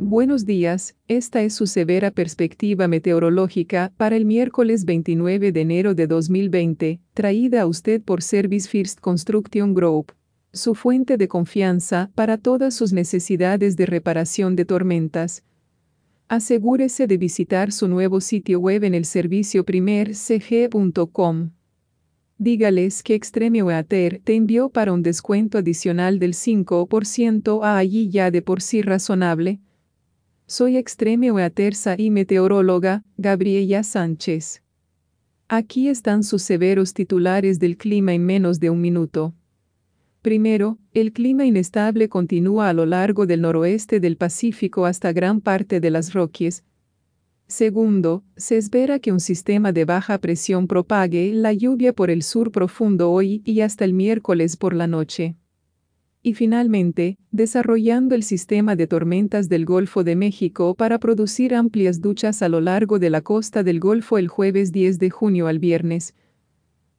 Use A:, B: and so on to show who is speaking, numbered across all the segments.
A: Buenos días, esta es su severa perspectiva meteorológica para el miércoles 29 de enero de 2020, traída a usted por Service First Construction Group, su fuente de confianza para todas sus necesidades de reparación de tormentas. Asegúrese de visitar su nuevo sitio web en el servicio primercg.com. Dígales que Extreme Weather te envió para un descuento adicional del 5% a allí ya de por sí razonable soy extreme oaterza y meteoróloga, Gabriela Sánchez. Aquí están sus severos titulares del clima en menos de un minuto. Primero, el clima inestable continúa a lo largo del noroeste del Pacífico hasta gran parte de las Rockies. Segundo, se espera que un sistema de baja presión propague la lluvia por el sur profundo hoy y hasta el miércoles por la noche. Y finalmente, desarrollando el sistema de tormentas del Golfo de México para producir amplias duchas a lo largo de la costa del Golfo el jueves 10 de junio al viernes.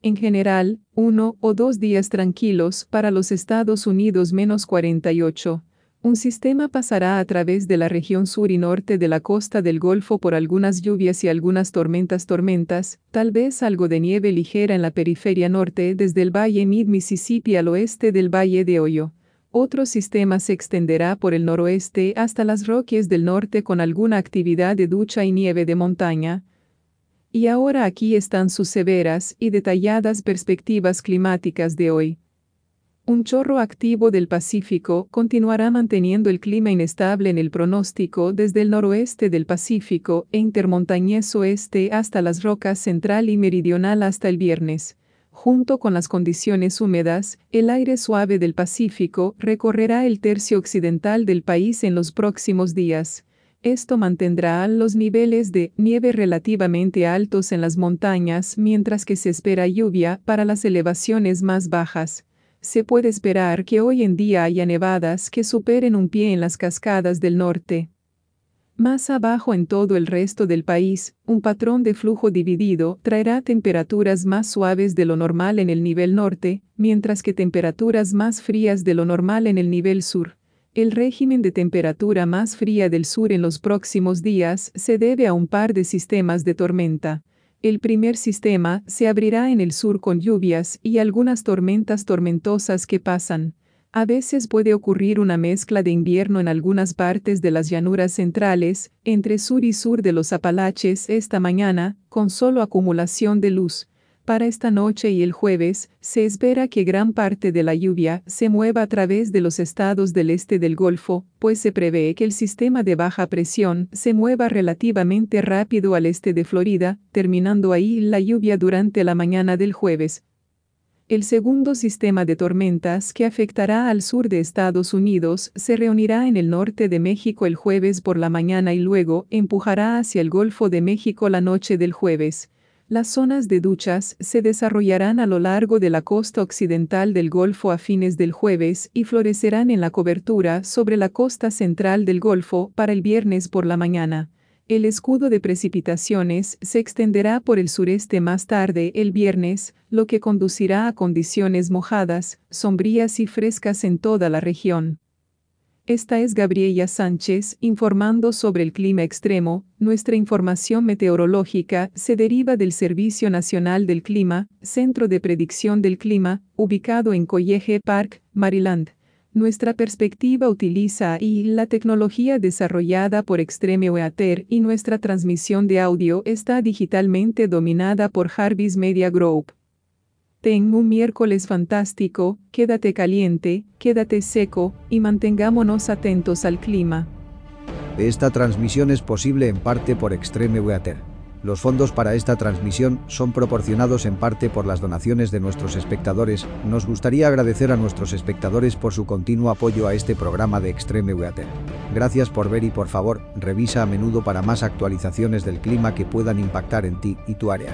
A: En general, uno o dos días tranquilos para los Estados Unidos menos 48. Un sistema pasará a través de la región sur y norte de la costa del Golfo por algunas lluvias y algunas tormentas tormentas, tal vez algo de nieve ligera en la periferia norte desde el valle Mid-Mississippi al oeste del valle de Hoyo. Otro sistema se extenderá por el noroeste hasta las Rockies del norte con alguna actividad de ducha y nieve de montaña. Y ahora aquí están sus severas y detalladas perspectivas climáticas de hoy. Un chorro activo del Pacífico continuará manteniendo el clima inestable en el pronóstico desde el noroeste del Pacífico e intermontañés oeste hasta las rocas central y meridional hasta el viernes. Junto con las condiciones húmedas, el aire suave del Pacífico recorrerá el tercio occidental del país en los próximos días. Esto mantendrá los niveles de nieve relativamente altos en las montañas mientras que se espera lluvia para las elevaciones más bajas se puede esperar que hoy en día haya nevadas que superen un pie en las cascadas del norte. Más abajo en todo el resto del país, un patrón de flujo dividido traerá temperaturas más suaves de lo normal en el nivel norte, mientras que temperaturas más frías de lo normal en el nivel sur. El régimen de temperatura más fría del sur en los próximos días se debe a un par de sistemas de tormenta. El primer sistema se abrirá en el sur con lluvias y algunas tormentas tormentosas que pasan. A veces puede ocurrir una mezcla de invierno en algunas partes de las llanuras centrales, entre sur y sur de los Apalaches esta mañana, con solo acumulación de luz. Para esta noche y el jueves, se espera que gran parte de la lluvia se mueva a través de los estados del este del Golfo, pues se prevé que el sistema de baja presión se mueva relativamente rápido al este de Florida, terminando ahí la lluvia durante la mañana del jueves. El segundo sistema de tormentas que afectará al sur de Estados Unidos se reunirá en el norte de México el jueves por la mañana y luego empujará hacia el Golfo de México la noche del jueves. Las zonas de duchas se desarrollarán a lo largo de la costa occidental del Golfo a fines del jueves y florecerán en la cobertura sobre la costa central del Golfo para el viernes por la mañana. El escudo de precipitaciones se extenderá por el sureste más tarde el viernes, lo que conducirá a condiciones mojadas, sombrías y frescas en toda la región. Esta es Gabriela Sánchez informando sobre el clima extremo. Nuestra información meteorológica se deriva del Servicio Nacional del Clima, Centro de Predicción del Clima, ubicado en College Park, Maryland. Nuestra perspectiva utiliza y la tecnología desarrollada por Extreme Weather y nuestra transmisión de audio está digitalmente dominada por Jarvis Media Group. Ten un miércoles fantástico, quédate caliente, quédate seco, y mantengámonos atentos al clima.
B: Esta transmisión es posible en parte por Extreme Weather. Los fondos para esta transmisión son proporcionados en parte por las donaciones de nuestros espectadores. Nos gustaría agradecer a nuestros espectadores por su continuo apoyo a este programa de Extreme Weather. Gracias por ver y por favor, revisa a menudo para más actualizaciones del clima que puedan impactar en ti y tu área.